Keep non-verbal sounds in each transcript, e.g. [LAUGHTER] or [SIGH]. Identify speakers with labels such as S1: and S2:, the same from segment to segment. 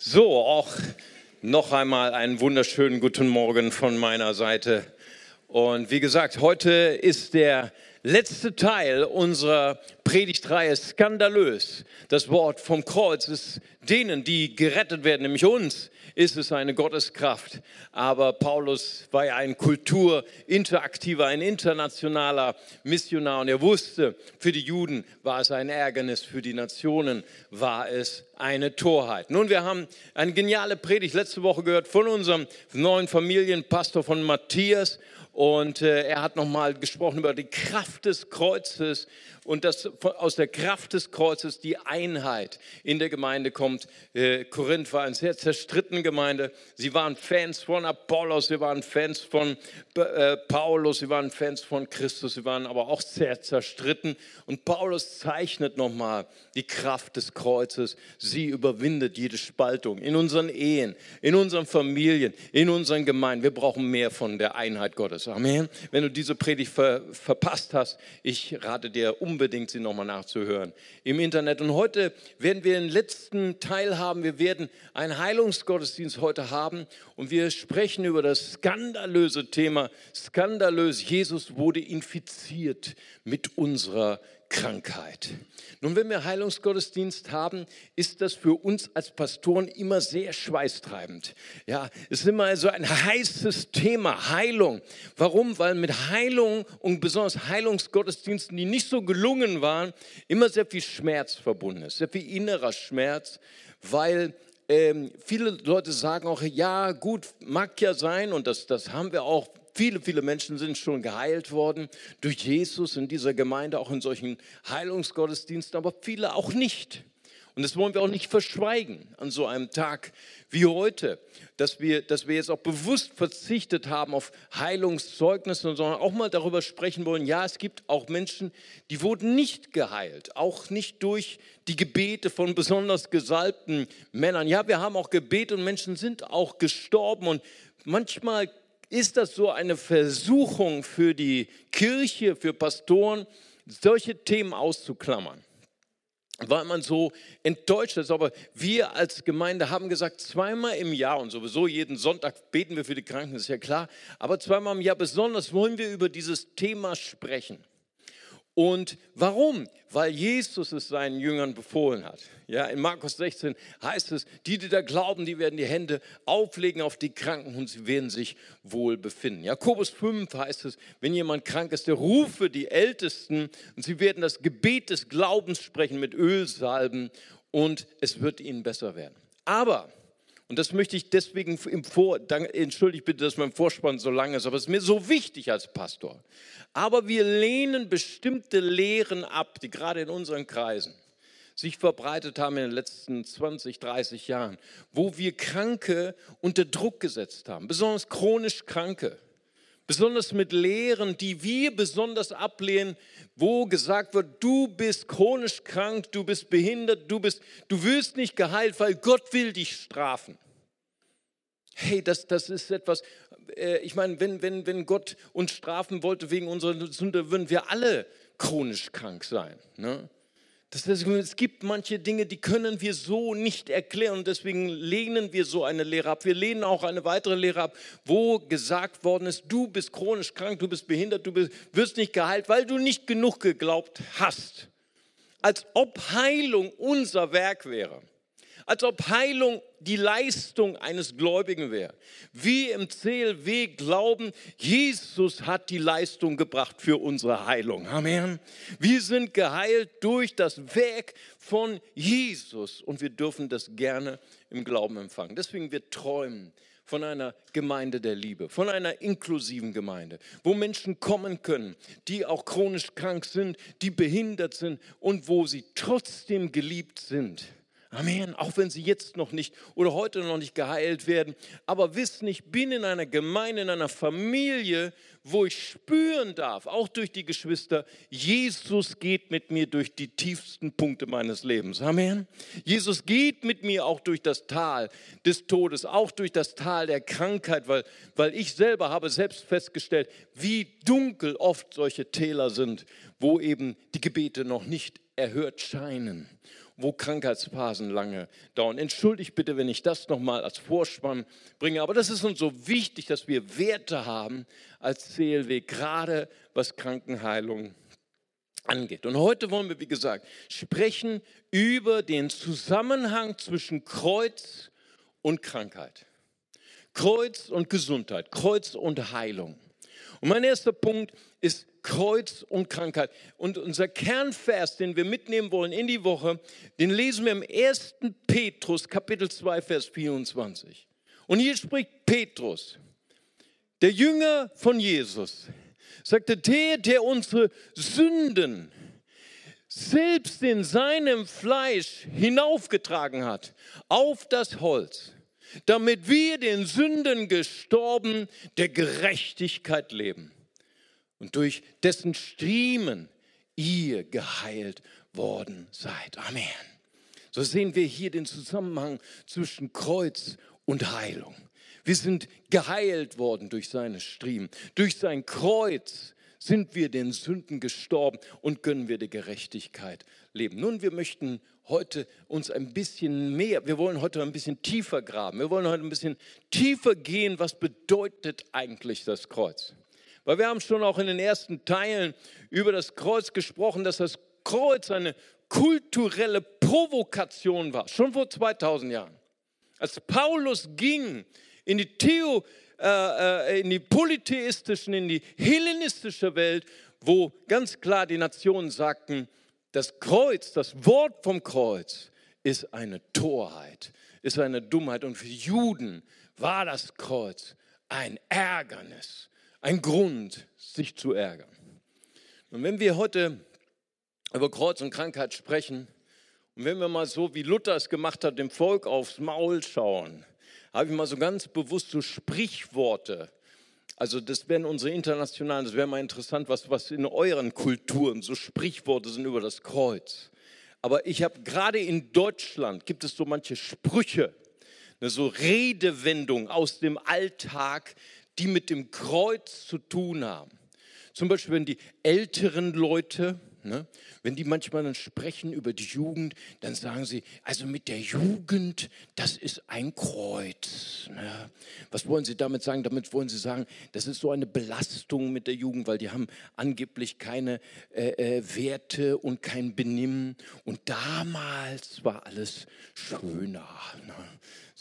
S1: So, auch noch einmal einen wunderschönen guten Morgen von meiner Seite. Und wie gesagt, heute ist der letzte Teil unserer Predigtreihe skandalös. Das Wort vom Kreuz ist denen, die gerettet werden, nämlich uns, ist es eine Gotteskraft. Aber Paulus war ja ein kulturinteraktiver, ein internationaler Missionar und er wusste, für die Juden war es ein Ärgernis, für die Nationen war es eine Torheit. Nun, wir haben eine geniale Predigt letzte Woche gehört von unserem neuen Familienpastor von Matthias und äh, er hat nochmal gesprochen über die Kraft des Kreuzes und dass aus der Kraft des Kreuzes die Einheit in der Gemeinde kommt. Äh, Korinth war eine sehr zerstrittene Gemeinde. Sie waren Fans von Apollos, sie waren Fans von äh, Paulus, sie waren Fans von Christus, sie waren aber auch sehr zerstritten. Und Paulus zeichnet nochmal die Kraft des Kreuzes. Sie überwindet jede Spaltung in unseren Ehen, in unseren Familien, in unseren Gemeinden. Wir brauchen mehr von der Einheit Gottes. Amen. Wenn du diese Predigt ver verpasst hast, ich rate dir um unbedingt, sie nochmal nachzuhören im Internet. Und heute werden wir den letzten Teil haben. Wir werden einen Heilungsgottesdienst heute haben und wir sprechen über das skandalöse Thema, skandalös, Jesus wurde infiziert mit unserer Krankheit. Nun, wenn wir Heilungsgottesdienst haben, ist das für uns als Pastoren immer sehr schweißtreibend. Ja, es ist immer so ein heißes Thema, Heilung. Warum? Weil mit Heilung und besonders Heilungsgottesdiensten, die nicht so gelungen waren, immer sehr viel Schmerz verbunden ist, sehr viel innerer Schmerz, weil ähm, viele Leute sagen auch, ja, gut, mag ja sein, und das, das haben wir auch Viele, viele Menschen sind schon geheilt worden durch Jesus in dieser Gemeinde, auch in solchen Heilungsgottesdiensten, aber viele auch nicht. Und das wollen wir auch nicht verschweigen an so einem Tag wie heute, dass wir, dass wir jetzt auch bewusst verzichtet haben auf Heilungszeugnisse, sondern auch mal darüber sprechen wollen, ja, es gibt auch Menschen, die wurden nicht geheilt, auch nicht durch die Gebete von besonders gesalbten Männern. Ja, wir haben auch Gebete und Menschen sind auch gestorben und manchmal ist das so eine Versuchung für die Kirche, für Pastoren, solche Themen auszuklammern? Weil man so enttäuscht ist. Aber wir als Gemeinde haben gesagt, zweimal im Jahr und sowieso jeden Sonntag beten wir für die Kranken, ist ja klar. Aber zweimal im Jahr besonders wollen wir über dieses Thema sprechen. Und warum? Weil Jesus es seinen Jüngern befohlen hat. Ja, in Markus 16 heißt es, die, die da glauben, die werden die Hände auflegen auf die Kranken und sie werden sich wohl befinden. Jakobus 5 heißt es, wenn jemand krank ist, der rufe die Ältesten und sie werden das Gebet des Glaubens sprechen mit Ölsalben und es wird ihnen besser werden. Aber und das möchte ich deswegen im Vor, entschuldigt bitte, dass mein Vorspann so lang ist, aber es ist mir so wichtig als Pastor. Aber wir lehnen bestimmte Lehren ab, die gerade in unseren Kreisen sich verbreitet haben in den letzten 20, 30 Jahren, wo wir Kranke unter Druck gesetzt haben, besonders chronisch Kranke besonders mit Lehren, die wir besonders ablehnen, wo gesagt wird, du bist chronisch krank, du bist behindert, du, bist, du wirst nicht geheilt, weil Gott will dich strafen. Hey, das, das ist etwas, äh, ich meine, wenn, wenn, wenn Gott uns strafen wollte wegen unserer Sünde, würden wir alle chronisch krank sein. Ne? Es gibt manche Dinge, die können wir so nicht erklären und deswegen lehnen wir so eine Lehre ab. Wir lehnen auch eine weitere Lehre ab, wo gesagt worden ist, du bist chronisch krank, du bist behindert, du bist, wirst nicht geheilt, weil du nicht genug geglaubt hast. Als ob Heilung unser Werk wäre als ob Heilung die Leistung eines Gläubigen wäre. Wir im CLW glauben, Jesus hat die Leistung gebracht für unsere Heilung. Amen. Wir sind geheilt durch das Werk von Jesus und wir dürfen das gerne im Glauben empfangen. Deswegen wir träumen von einer Gemeinde der Liebe, von einer inklusiven Gemeinde, wo Menschen kommen können, die auch chronisch krank sind, die behindert sind und wo sie trotzdem geliebt sind. Amen. Auch wenn sie jetzt noch nicht oder heute noch nicht geheilt werden. Aber wissen, ich bin in einer Gemeinde, in einer Familie, wo ich spüren darf, auch durch die Geschwister, Jesus geht mit mir durch die tiefsten Punkte meines Lebens. Amen. Jesus geht mit mir auch durch das Tal des Todes, auch durch das Tal der Krankheit, weil, weil ich selber habe selbst festgestellt, wie dunkel oft solche Täler sind, wo eben die Gebete noch nicht erhört scheinen. Wo Krankheitsphasen lange dauern. Entschuldigt bitte, wenn ich das nochmal als Vorspann bringe, aber das ist uns so wichtig, dass wir Werte haben als CLW, gerade was Krankenheilung angeht. Und heute wollen wir, wie gesagt, sprechen über den Zusammenhang zwischen Kreuz und Krankheit. Kreuz und Gesundheit, Kreuz und Heilung. Und mein erster Punkt ist Kreuz und Krankheit. Und unser Kernvers, den wir mitnehmen wollen in die Woche, den lesen wir im 1. Petrus, Kapitel 2, Vers 24. Und hier spricht Petrus, der Jünger von Jesus, sagte, der, der unsere Sünden selbst in seinem Fleisch hinaufgetragen hat, auf das Holz, damit wir den Sünden gestorben, der Gerechtigkeit leben und durch dessen Striemen ihr geheilt worden seid. Amen. So sehen wir hier den Zusammenhang zwischen Kreuz und Heilung. Wir sind geheilt worden durch seine Striemen. Durch sein Kreuz sind wir den Sünden gestorben und können wir die Gerechtigkeit leben. Nun, wir möchten heute uns ein bisschen mehr, wir wollen heute ein bisschen tiefer graben. Wir wollen heute ein bisschen tiefer gehen, was bedeutet eigentlich das Kreuz? Weil wir haben schon auch in den ersten Teilen über das Kreuz gesprochen, dass das Kreuz eine kulturelle Provokation war, schon vor 2000 Jahren. Als Paulus ging in die Theo, äh, äh, in die polytheistischen, in die hellenistische Welt, wo ganz klar die Nationen sagten, das Kreuz, das Wort vom Kreuz ist eine Torheit, ist eine Dummheit. Und für Juden war das Kreuz ein Ärgernis ein Grund, sich zu ärgern. Und wenn wir heute über Kreuz und Krankheit sprechen, und wenn wir mal so, wie Luther es gemacht hat, dem Volk aufs Maul schauen, habe ich mal so ganz bewusst so Sprichworte. Also das wären unsere internationalen, das wäre mal interessant, was, was in euren Kulturen so Sprichworte sind über das Kreuz. Aber ich habe gerade in Deutschland, gibt es so manche Sprüche, so Redewendung aus dem Alltag, die mit dem Kreuz zu tun haben. Zum Beispiel, wenn die älteren Leute, ne, wenn die manchmal dann sprechen über die Jugend, dann sagen sie, also mit der Jugend, das ist ein Kreuz. Ne. Was wollen sie damit sagen? Damit wollen sie sagen, das ist so eine Belastung mit der Jugend, weil die haben angeblich keine äh, äh, Werte und kein Benimm. Und damals war alles schöner. Ne.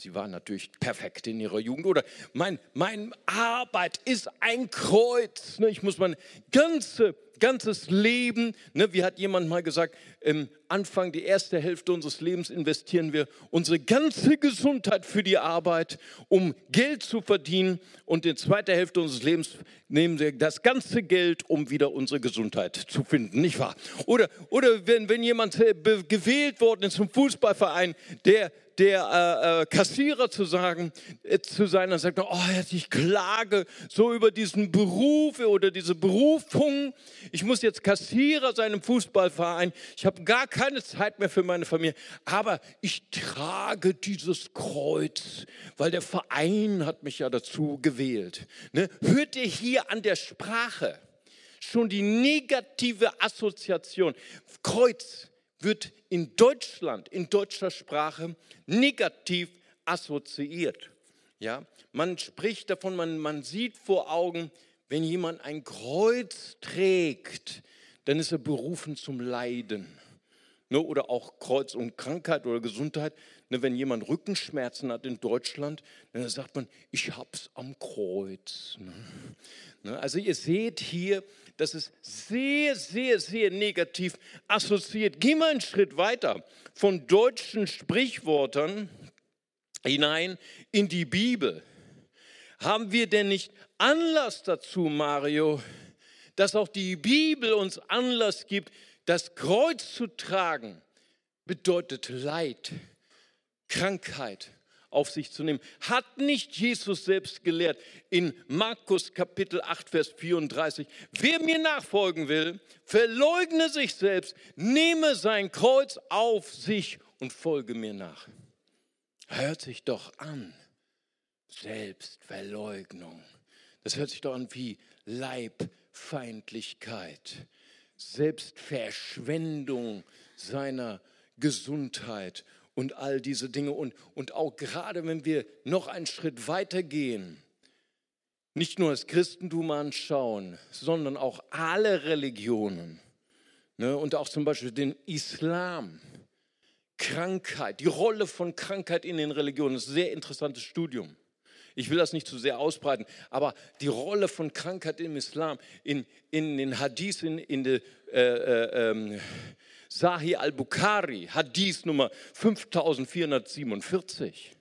S1: Sie war natürlich perfekt in ihrer Jugend. Oder mein, meine Arbeit ist ein Kreuz. Ne? Ich muss mein ganze, ganzes Leben, ne? wie hat jemand mal gesagt, im Anfang, die erste Hälfte unseres Lebens investieren wir unsere ganze Gesundheit für die Arbeit, um Geld zu verdienen. Und in zweiter Hälfte unseres Lebens nehmen wir das ganze Geld, um wieder unsere Gesundheit zu finden, nicht wahr? Oder, oder wenn, wenn jemand äh, gewählt worden ist zum Fußballverein, der der äh, äh, Kassierer zu sagen, äh, zu sein, dann sagt oh, ich klage so über diesen Beruf oder diese Berufung. Ich muss jetzt Kassierer sein im Fußballverein. Ich habe gar keine Zeit mehr für meine Familie. Aber ich trage dieses Kreuz, weil der Verein hat mich ja dazu gewählt. Ne? Hört ihr hier an der Sprache schon die negative Assoziation? Kreuz wird in Deutschland, in deutscher Sprache, negativ assoziiert. Ja, man spricht davon, man, man sieht vor Augen, wenn jemand ein Kreuz trägt, dann ist er berufen zum Leiden. Ne, oder auch Kreuz und Krankheit oder Gesundheit. Ne, wenn jemand Rückenschmerzen hat in Deutschland, dann sagt man, ich hab's am Kreuz. Ne? ne also ihr seht hier, das ist sehr, sehr, sehr negativ assoziiert. Gehen wir einen Schritt weiter von deutschen Sprichwörtern hinein in die Bibel. Haben wir denn nicht Anlass dazu, Mario, dass auch die Bibel uns Anlass gibt, das Kreuz zu tragen? Bedeutet Leid, Krankheit, auf sich zu nehmen. Hat nicht Jesus selbst gelehrt in Markus Kapitel 8, Vers 34, wer mir nachfolgen will, verleugne sich selbst, nehme sein Kreuz auf sich und folge mir nach. Hört sich doch an. Selbstverleugnung. Das hört sich doch an wie Leibfeindlichkeit, Selbstverschwendung seiner Gesundheit und all diese Dinge. Und, und auch gerade wenn wir noch einen Schritt weiter gehen, nicht nur das Christentum anschauen, sondern auch alle Religionen ne, und auch zum Beispiel den Islam. Krankheit, die Rolle von Krankheit in den Religionen, das ist ein sehr interessantes Studium. Ich will das nicht zu sehr ausbreiten, aber die Rolle von Krankheit im Islam, in, in den Hadith, in, in der äh, äh, ähm, Sahih al-Bukhari, Hadith Nummer 5447.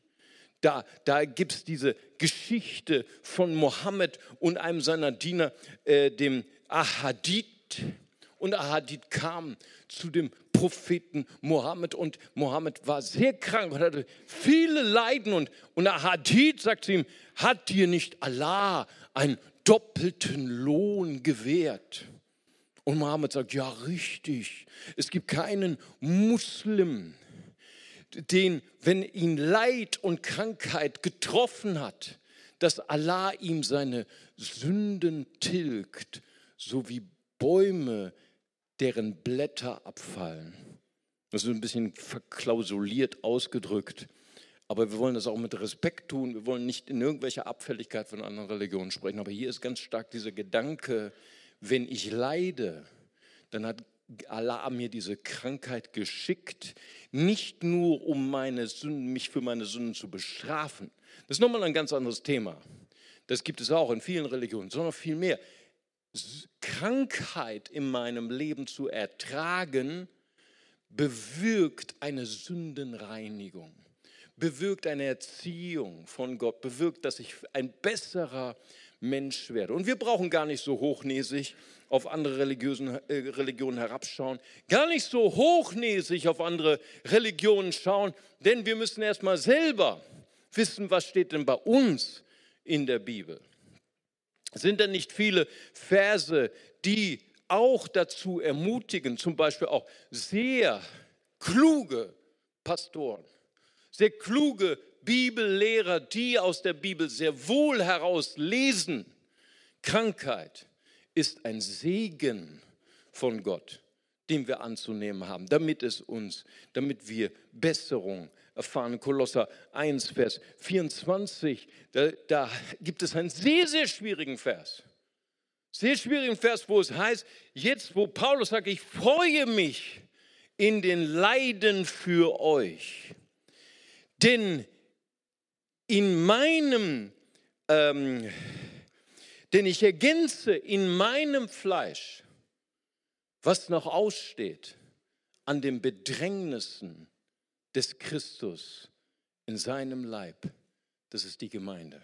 S1: Da, da gibt es diese Geschichte von Mohammed und einem seiner Diener, äh, dem Ahadith. Und Ahadith kam zu dem Propheten Mohammed. Und Mohammed war sehr krank und hatte viele Leiden. Und, und Hadith sagt zu ihm, hat dir nicht Allah einen doppelten Lohn gewährt? Und Mohammed sagt, ja richtig, es gibt keinen Muslim, den, wenn ihn Leid und Krankheit getroffen hat, dass Allah ihm seine Sünden tilgt, so wie Bäume deren Blätter abfallen. Das ist ein bisschen verklausuliert ausgedrückt. Aber wir wollen das auch mit Respekt tun. Wir wollen nicht in irgendwelcher Abfälligkeit von anderen Religionen sprechen. Aber hier ist ganz stark dieser Gedanke, wenn ich leide, dann hat Allah mir diese Krankheit geschickt, nicht nur um meine Sünden, mich für meine Sünden zu bestrafen. Das ist nochmal ein ganz anderes Thema. Das gibt es auch in vielen Religionen, sondern viel mehr. Krankheit in meinem Leben zu ertragen, bewirkt eine Sündenreinigung, bewirkt eine Erziehung von Gott, bewirkt, dass ich ein besserer Mensch werde. Und wir brauchen gar nicht so hochnäsig auf andere religiösen, äh, Religionen herabschauen, gar nicht so hochnäsig auf andere Religionen schauen, denn wir müssen erstmal selber wissen, was steht denn bei uns in der Bibel. Sind denn nicht viele Verse, die auch dazu ermutigen, zum Beispiel auch sehr kluge Pastoren, sehr kluge Bibellehrer, die aus der Bibel sehr wohl heraus lesen, Krankheit ist ein Segen von Gott, den wir anzunehmen haben, damit es uns, damit wir Besserung erfahren. Kolosser 1, Vers 24, da, da gibt es einen sehr, sehr schwierigen Vers. Sehr schwierigen Vers, wo es heißt, jetzt wo Paulus sagt, ich freue mich in den Leiden für euch. Denn in meinem, ähm, denn ich ergänze in meinem Fleisch, was noch aussteht an den Bedrängnissen des Christus in seinem Leib. Das ist die Gemeinde.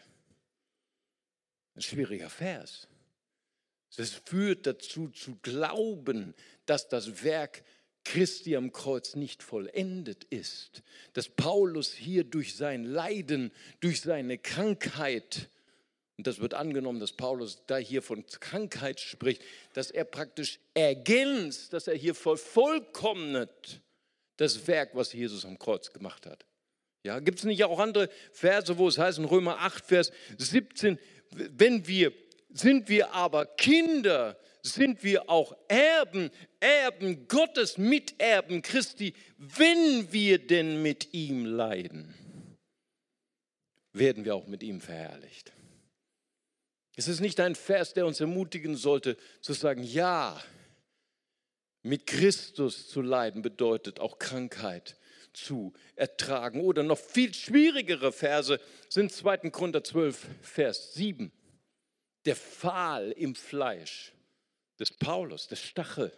S1: Ein schwieriger Vers. Es führt dazu zu glauben, dass das Werk Christi am Kreuz nicht vollendet ist, dass Paulus hier durch sein Leiden, durch seine Krankheit, und das wird angenommen, dass Paulus da hier von Krankheit spricht, dass er praktisch ergänzt, dass er hier vervollkommnet das Werk, was Jesus am Kreuz gemacht hat. Ja, gibt es nicht auch andere Verse, wo es heißt in Römer 8, Vers 17, wenn wir, sind wir aber Kinder, sind wir auch Erben, Erben Gottes, Miterben Christi, wenn wir denn mit ihm leiden, werden wir auch mit ihm verherrlicht. Es ist nicht ein Vers, der uns ermutigen sollte, zu sagen, ja, mit Christus zu leiden bedeutet auch Krankheit zu ertragen. Oder noch viel schwierigere Verse sind 2. Korinther 12, Vers 7. Der Pfahl im Fleisch des Paulus, der Stachel.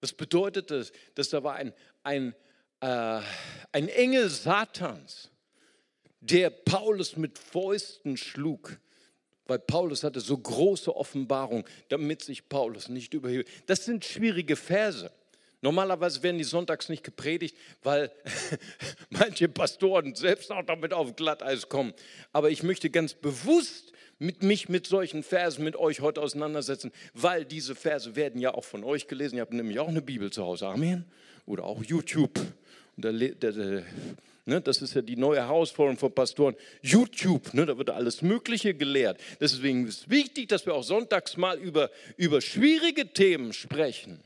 S1: Was bedeutet das? Dass da war ein, ein, äh, ein Engel Satans, der Paulus mit Fäusten schlug weil Paulus hatte so große Offenbarung, damit sich Paulus nicht überhebt. Das sind schwierige Verse. Normalerweise werden die sonntags nicht gepredigt, weil [LAUGHS] manche Pastoren selbst auch damit auf Glatteis kommen. Aber ich möchte ganz bewusst mit mich mit solchen Versen mit euch heute auseinandersetzen, weil diese Verse werden ja auch von euch gelesen. Ihr habt nämlich auch eine Bibel zu Hause. Amen. Oder auch YouTube. Und der, der, der Ne, das ist ja die neue Herausforderung von Pastoren. YouTube, ne, da wird alles Mögliche gelehrt. Deswegen ist es wichtig, dass wir auch sonntags mal über, über schwierige Themen sprechen.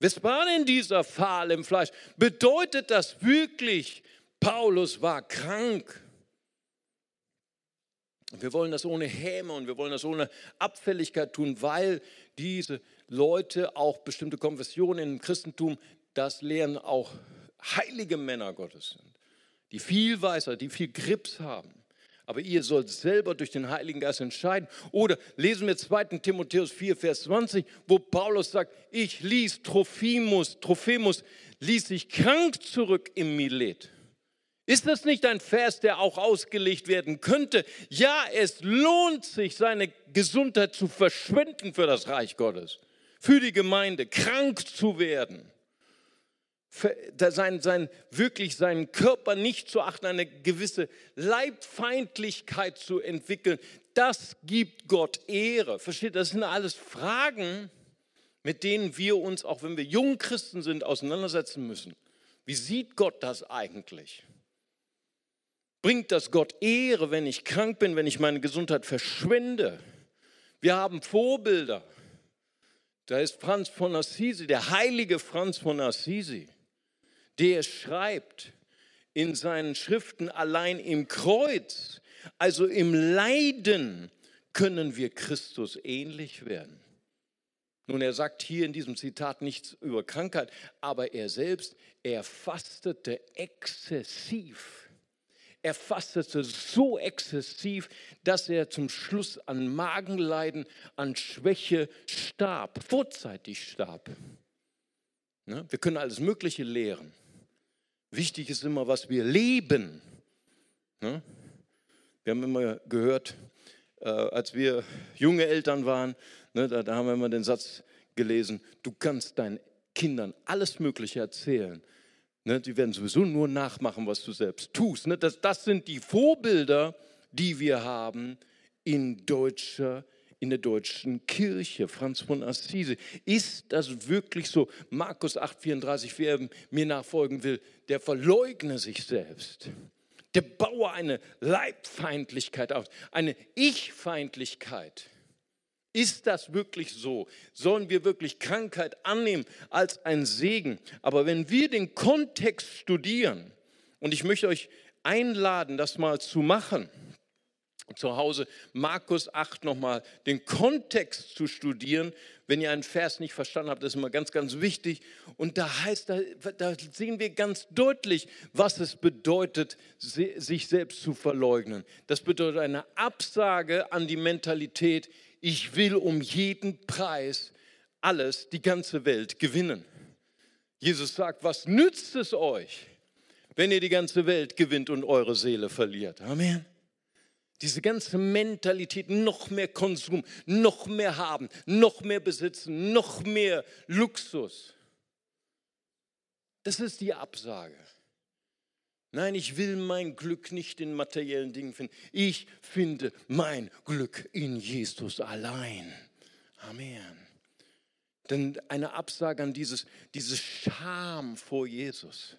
S1: Was war denn dieser Pfahl im Fleisch? Bedeutet das wirklich, Paulus war krank? Wir wollen das ohne Häme und wir wollen das ohne Abfälligkeit tun, weil diese Leute, auch bestimmte Konfessionen im Christentum, das lehren auch heilige Männer Gottes sind, die viel weißer, die viel Grips haben. Aber ihr sollt selber durch den Heiligen Geist entscheiden. Oder lesen wir 2. Timotheus 4, Vers 20, wo Paulus sagt, ich ließ Trophimus, Trophimus ließ sich krank zurück im Milet. Ist das nicht ein Vers, der auch ausgelegt werden könnte? Ja, es lohnt sich, seine Gesundheit zu verschwenden für das Reich Gottes, für die Gemeinde, krank zu werden sein, sein, wirklich seinen Körper nicht zu achten, eine gewisse Leibfeindlichkeit zu entwickeln, das gibt Gott Ehre. Versteht, das sind alles Fragen, mit denen wir uns, auch wenn wir jungen Christen sind, auseinandersetzen müssen. Wie sieht Gott das eigentlich? Bringt das Gott Ehre, wenn ich krank bin, wenn ich meine Gesundheit verschwende? Wir haben Vorbilder. Da ist Franz von Assisi, der heilige Franz von Assisi der schreibt in seinen Schriften allein im Kreuz, also im Leiden, können wir Christus ähnlich werden. Nun, er sagt hier in diesem Zitat nichts über Krankheit, aber er selbst, er fastete exzessiv. Er fastete so exzessiv, dass er zum Schluss an Magenleiden, an Schwäche starb, vorzeitig starb. Ne? Wir können alles Mögliche lehren. Wichtig ist immer, was wir leben. Ne? Wir haben immer gehört, äh, als wir junge Eltern waren, ne, da, da, haben wir immer den Satz gelesen, du kannst deinen Kindern alles Mögliche erzählen. Ne, die werden sowieso nur nachmachen, was du selbst tust. Ne? Das, das sind die Vorbilder, die wir haben in deutscher in der deutschen Kirche, Franz von Assisi. Ist das wirklich so? Markus 8,34, wer mir nachfolgen will, der verleugne sich selbst. Der baue eine Leibfeindlichkeit auf, eine Ich-Feindlichkeit. Ist das wirklich so? Sollen wir wirklich Krankheit annehmen als ein Segen? Aber wenn wir den Kontext studieren, und ich möchte euch einladen, das mal zu machen, zu Hause Markus 8 nochmal den Kontext zu studieren. Wenn ihr einen Vers nicht verstanden habt, das ist immer ganz, ganz wichtig. Und da heißt, da, da sehen wir ganz deutlich, was es bedeutet, sich selbst zu verleugnen. Das bedeutet eine Absage an die Mentalität, ich will um jeden Preis alles, die ganze Welt gewinnen. Jesus sagt, was nützt es euch, wenn ihr die ganze Welt gewinnt und eure Seele verliert? Amen. Diese ganze Mentalität, noch mehr Konsum, noch mehr haben, noch mehr besitzen, noch mehr Luxus. Das ist die Absage. Nein, ich will mein Glück nicht in materiellen Dingen finden. Ich finde mein Glück in Jesus allein. Amen. Denn eine Absage an dieses, dieses Scham vor Jesus,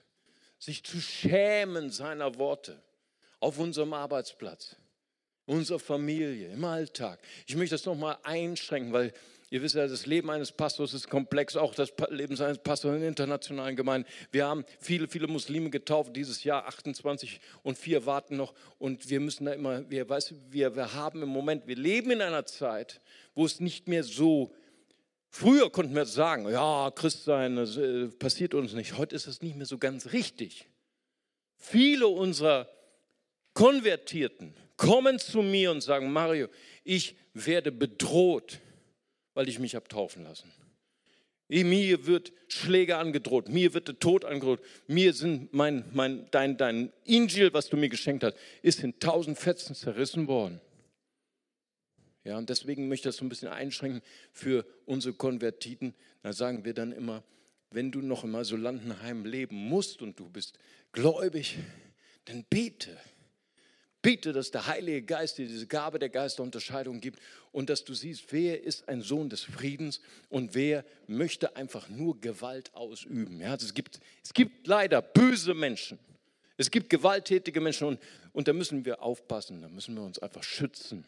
S1: sich zu schämen seiner Worte auf unserem Arbeitsplatz unserer Familie, im Alltag. Ich möchte das nochmal einschränken, weil ihr wisst ja, das Leben eines Pastors ist komplex, auch das Leben eines Pastors in internationalen Gemeinden. Wir haben viele, viele Muslime getauft, dieses Jahr 28 und vier warten noch und wir müssen da immer, wir, weißt, wir, wir haben im Moment, wir leben in einer Zeit, wo es nicht mehr so Früher konnten wir sagen, ja, Christsein, das äh, passiert uns nicht. Heute ist das nicht mehr so ganz richtig. Viele unserer Konvertierten kommen zu mir und sagen, Mario, ich werde bedroht, weil ich mich habe taufen lassen. Mir wird Schläge angedroht, mir wird der Tod angedroht, mir sind mein, mein, dein, dein Injil, was du mir geschenkt hast, ist in tausend Fetzen zerrissen worden. Ja, und deswegen möchte ich das so ein bisschen einschränken für unsere Konvertiten. Da sagen wir dann immer, wenn du noch im Asylantenheim leben musst und du bist gläubig, dann bete Bitte, dass der Heilige Geist dir diese Gabe der Geisterunterscheidung gibt und dass du siehst, wer ist ein Sohn des Friedens und wer möchte einfach nur Gewalt ausüben. Ja, es, gibt, es gibt leider böse Menschen. Es gibt gewalttätige Menschen und, und da müssen wir aufpassen, da müssen wir uns einfach schützen.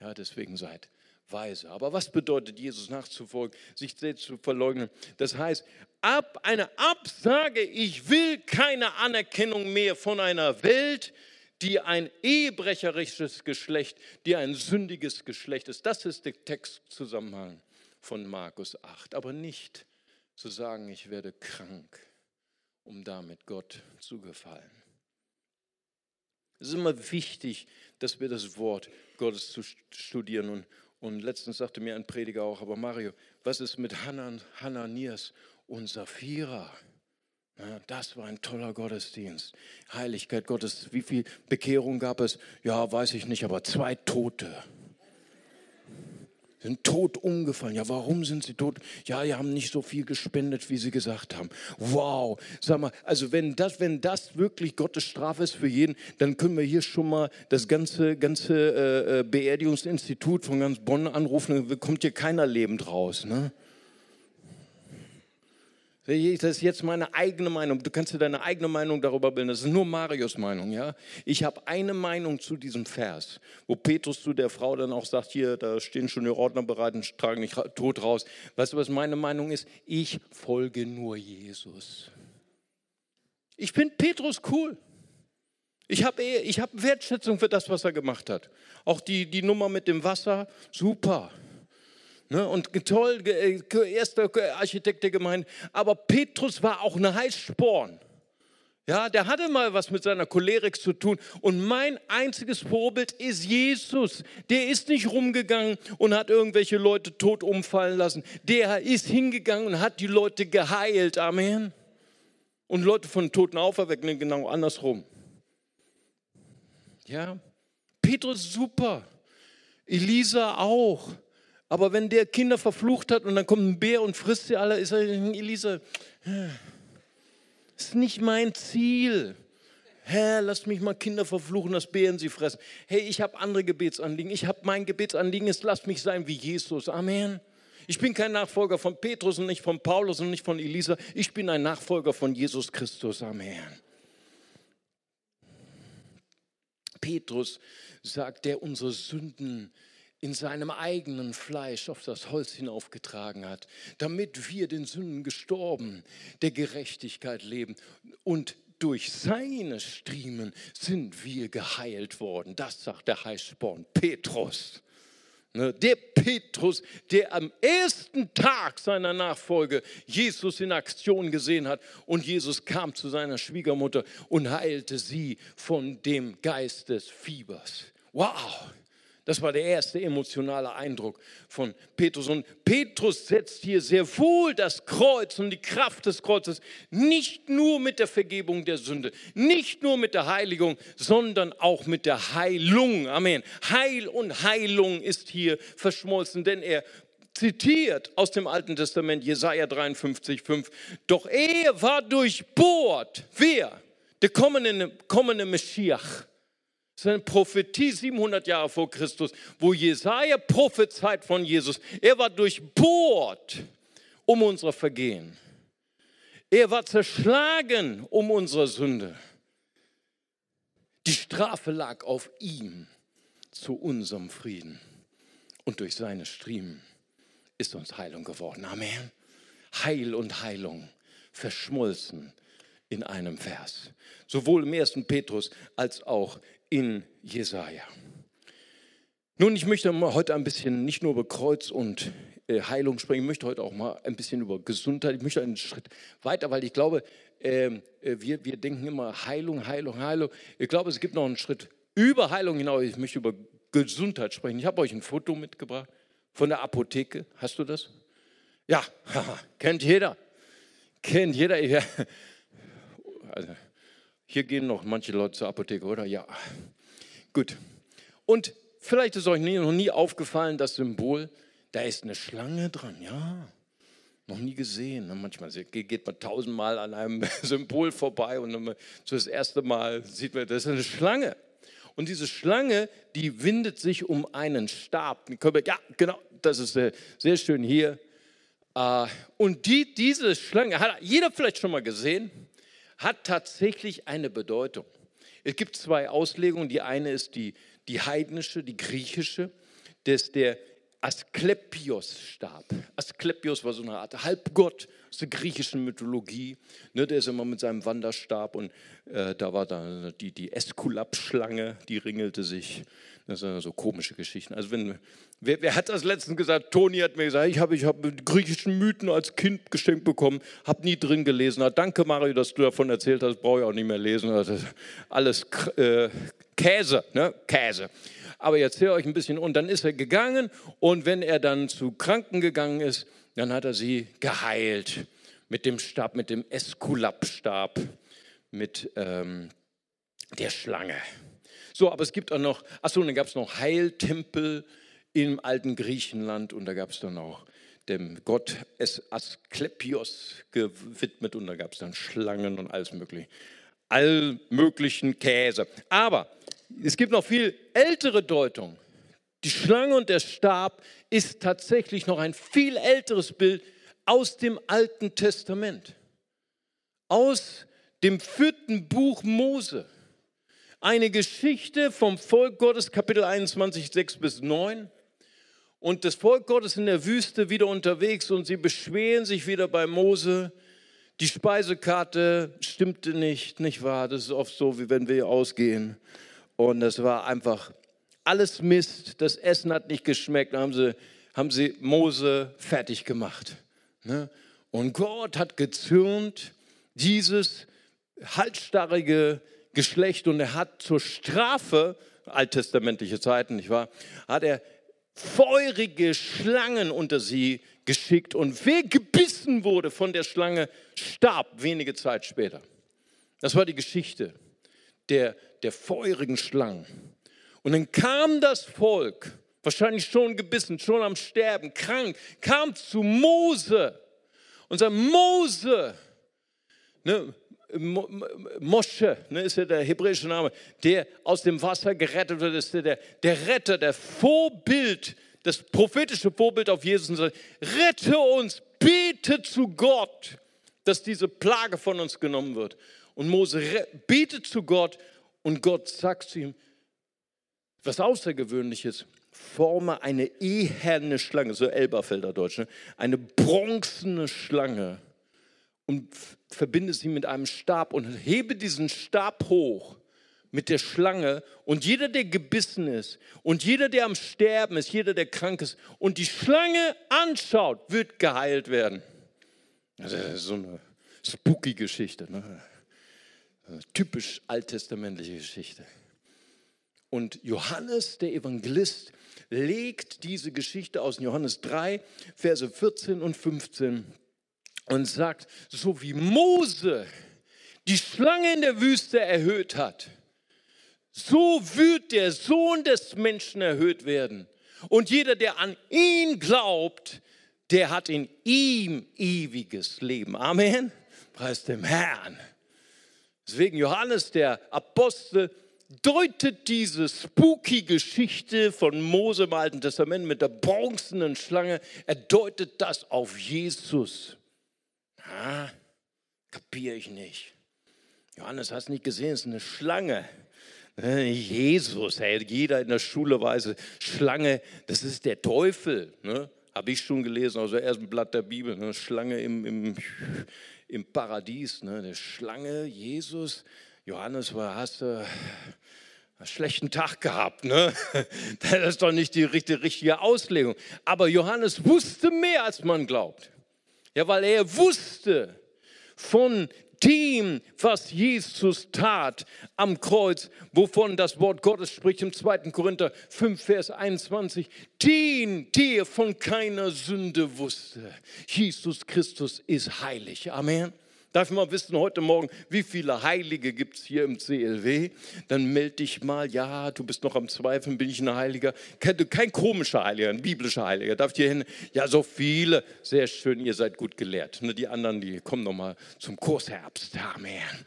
S1: Ja, deswegen seid Weise. Aber was bedeutet Jesus nachzufolgen, sich selbst zu verleugnen? Das heißt, ab eine Absage, ich will keine Anerkennung mehr von einer Welt, die ein ehebrecherisches Geschlecht, die ein sündiges Geschlecht ist. Das ist der Textzusammenhang von Markus 8. Aber nicht zu sagen, ich werde krank, um damit Gott zu gefallen. Es ist immer wichtig, dass wir das Wort Gottes zu studieren. Und, und letztens sagte mir ein Prediger auch, aber Mario, was ist mit Hanan, Hananias und Sapphira? Ja, das war ein toller Gottesdienst. Heiligkeit Gottes. Wie viel Bekehrung gab es? Ja, weiß ich nicht, aber zwei Tote sind tot umgefallen. Ja, warum sind sie tot? Ja, die haben nicht so viel gespendet, wie sie gesagt haben. Wow, sag mal, also wenn das, wenn das wirklich Gottes Strafe ist für jeden, dann können wir hier schon mal das ganze, ganze äh, äh Beerdigungsinstitut von ganz Bonn anrufen, dann kommt hier keiner lebend raus. Ne? Das ist jetzt meine eigene Meinung. Du kannst dir deine eigene Meinung darüber bilden. Das ist nur Marius Meinung. Ja? Ich habe eine Meinung zu diesem Vers, wo Petrus zu der Frau dann auch sagt, hier, da stehen schon die Ordner bereit und tragen dich tot raus. Weißt du, was meine Meinung ist? Ich folge nur Jesus. Ich finde Petrus cool. Ich habe hab Wertschätzung für das, was er gemacht hat. Auch die, die Nummer mit dem Wasser, super. Ne? Und toll, äh, erster Architekt der Gemeinde. Aber Petrus war auch eine Heißsporn. Ja, der hatte mal was mit seiner Cholerik zu tun. Und mein einziges Vorbild ist Jesus. Der ist nicht rumgegangen und hat irgendwelche Leute tot umfallen lassen. Der ist hingegangen und hat die Leute geheilt. Amen. Und Leute von Toten auferwecken, genau andersrum. Ja, Petrus super. Elisa auch. Aber wenn der Kinder verflucht hat und dann kommt ein Bär und frisst sie alle, ist er, Elisa, das ist nicht mein Ziel. Herr, lass mich mal Kinder verfluchen, dass Bären sie fressen. Hey, ich habe andere Gebetsanliegen. Ich habe mein Gebetsanliegen, ist, lass mich sein wie Jesus. Amen. Ich bin kein Nachfolger von Petrus und nicht von Paulus und nicht von Elisa. Ich bin ein Nachfolger von Jesus Christus. Amen. Petrus sagt, der unsere Sünden in seinem eigenen Fleisch auf das Holz hinaufgetragen hat, damit wir den Sünden gestorben, der Gerechtigkeit leben und durch seine Striemen sind wir geheilt worden. Das sagt der Heißsporn Petrus. Ne, der Petrus, der am ersten Tag seiner Nachfolge Jesus in Aktion gesehen hat und Jesus kam zu seiner Schwiegermutter und heilte sie von dem Geist des Fiebers. Wow! Das war der erste emotionale Eindruck von Petrus. Und Petrus setzt hier sehr wohl das Kreuz und die Kraft des Kreuzes nicht nur mit der Vergebung der Sünde, nicht nur mit der Heiligung, sondern auch mit der Heilung. Amen. Heil und Heilung ist hier verschmolzen, denn er zitiert aus dem Alten Testament Jesaja 53, 5. Doch er war durchbohrt. Wer? Der kommende, kommende Meschiach das ist eine Prophetie 700 Jahre vor Christus, wo Jesaja prophezeit von Jesus. Er war durchbohrt um unser Vergehen. Er war zerschlagen um unsere Sünde. Die Strafe lag auf ihm zu unserem Frieden. Und durch seine Striemen ist uns Heilung geworden. Amen. Heil und Heilung verschmolzen in einem Vers. Sowohl im ersten Petrus als auch in Jesaja. Nun, ich möchte heute ein bisschen nicht nur über Kreuz und äh, Heilung sprechen, ich möchte heute auch mal ein bisschen über Gesundheit. Ich möchte einen Schritt weiter, weil ich glaube, ähm, äh, wir, wir denken immer Heilung, Heilung, Heilung. Ich glaube, es gibt noch einen Schritt über Heilung hinaus. Ich möchte über Gesundheit sprechen. Ich habe euch ein Foto mitgebracht von der Apotheke. Hast du das? Ja, [LAUGHS] kennt jeder. Kennt jeder. Also, hier gehen noch manche Leute zur Apotheke, oder? Ja. Gut. Und vielleicht ist euch noch nie aufgefallen, das Symbol, da ist eine Schlange dran, ja. Noch nie gesehen. Manchmal geht man tausendmal an einem [LAUGHS] Symbol vorbei und dann das erste Mal sieht man, das ist eine Schlange. Und diese Schlange, die windet sich um einen Stab. Ja, genau, das ist sehr schön hier. Äh, und die, diese Schlange hat jeder vielleicht schon mal gesehen hat tatsächlich eine Bedeutung. Es gibt zwei Auslegungen. Die eine ist die, die heidnische, die griechische, dass der Asklepios starb. Asklepios war so eine Art Halbgott aus der griechischen Mythologie. Ne, der ist immer mit seinem Wanderstab und äh, da war dann die, die Eskulap-Schlange, die ringelte sich. Das sind so komische Geschichten. Also wenn, wer, wer hat das letztens gesagt? Toni hat mir gesagt, ich habe ich hab griechischen Mythen als Kind geschenkt bekommen, habe nie drin gelesen. Na, danke Mario, dass du davon erzählt hast, brauche ich auch nicht mehr lesen. Also alles äh, Käse, ne? Käse aber jetzt erzähle euch ein bisschen. Und dann ist er gegangen und wenn er dann zu Kranken gegangen ist, dann hat er sie geheilt mit dem Stab, mit dem Eskulap-Stab, mit ähm, der Schlange. So, aber es gibt auch noch, achso, dann gab es noch Heiltempel im alten Griechenland und da gab es dann auch dem Gott Asklepios gewidmet und da gab es dann Schlangen und alles mögliche. All möglichen Käse. Aber es gibt noch viel ältere Deutung. Die Schlange und der Stab ist tatsächlich noch ein viel älteres Bild aus dem Alten Testament. Aus dem vierten Buch Mose. Eine Geschichte vom Volk Gottes, Kapitel 21, 6 bis 9. Und das Volk Gottes in der Wüste wieder unterwegs und sie beschweren sich wieder bei Mose. Die Speisekarte stimmte nicht, nicht wahr? Das ist oft so, wie wenn wir ausgehen. Und es war einfach alles Mist. Das Essen hat nicht geschmeckt. Dann haben sie, haben sie Mose fertig gemacht. Ne? Und Gott hat gezürnt, dieses halsstarrige Geschlecht. Und er hat zur Strafe, alttestamentliche Zeiten, nicht wahr, hat er feurige Schlangen unter sie geschickt. Und wer gebissen wurde von der Schlange, starb wenige Zeit später. Das war die Geschichte der, der feurigen Schlangen. Und dann kam das Volk, wahrscheinlich schon gebissen, schon am Sterben, krank, kam zu Mose und sagte, Mose, ne, Mosche, ne, ist ja der hebräische Name, der aus dem Wasser gerettet wird, ist der, der Retter, der Vorbild, das prophetische Vorbild auf Jesus und sagt, rette uns, bete zu Gott, dass diese Plage von uns genommen wird. Und Mose betet zu Gott und Gott sagt zu ihm, was Außergewöhnliches, forme eine eherne Schlange, so Elberfelder Deutsch, ne? eine bronzene Schlange und verbinde sie mit einem Stab und hebe diesen Stab hoch mit der Schlange und jeder, der gebissen ist und jeder, der am Sterben ist, jeder, der krank ist und die Schlange anschaut, wird geheilt werden. Das ist so eine spooky Geschichte. Ne? Typisch alttestamentliche Geschichte. Und Johannes, der Evangelist, legt diese Geschichte aus Johannes 3, Verse 14 und 15 und sagt, so wie Mose die Schlange in der Wüste erhöht hat, so wird der Sohn des Menschen erhöht werden. Und jeder, der an ihn glaubt, der hat in ihm ewiges Leben. Amen. Preis dem Herrn. Deswegen Johannes, der Apostel, deutet diese spooky Geschichte von Mose im Alten Testament mit der bronzenen Schlange, er deutet das auf Jesus. Ah, kapiere ich nicht. Johannes, hast nicht gesehen, es ist eine Schlange. Äh, Jesus, hey, jeder in der Schule weiß, Schlange, das ist der Teufel. Ne? Habe ich schon gelesen aus dem ersten Blatt der Bibel. Ne? Schlange im, im im Paradies, ne? eine Schlange, Jesus, Johannes, hast du einen schlechten Tag gehabt, ne? [LAUGHS] Das ist doch nicht die richtige, richtige Auslegung. Aber Johannes wusste mehr, als man glaubt. Ja, weil er wusste von dem, was Jesus tat am Kreuz, wovon das Wort Gottes spricht im 2. Korinther 5, Vers 21, den, der von keiner Sünde wusste. Jesus Christus ist heilig. Amen. Darf ich mal wissen heute Morgen, wie viele Heilige gibt es hier im CLW? Dann melde dich mal, ja, du bist noch am Zweifeln, bin ich ein Heiliger? Kein, kein komischer Heiliger, ein biblischer Heiliger. Darf ich hier hin? Ja, so viele. Sehr schön, ihr seid gut gelehrt. Die anderen, die kommen noch mal zum Kursherbst. Amen.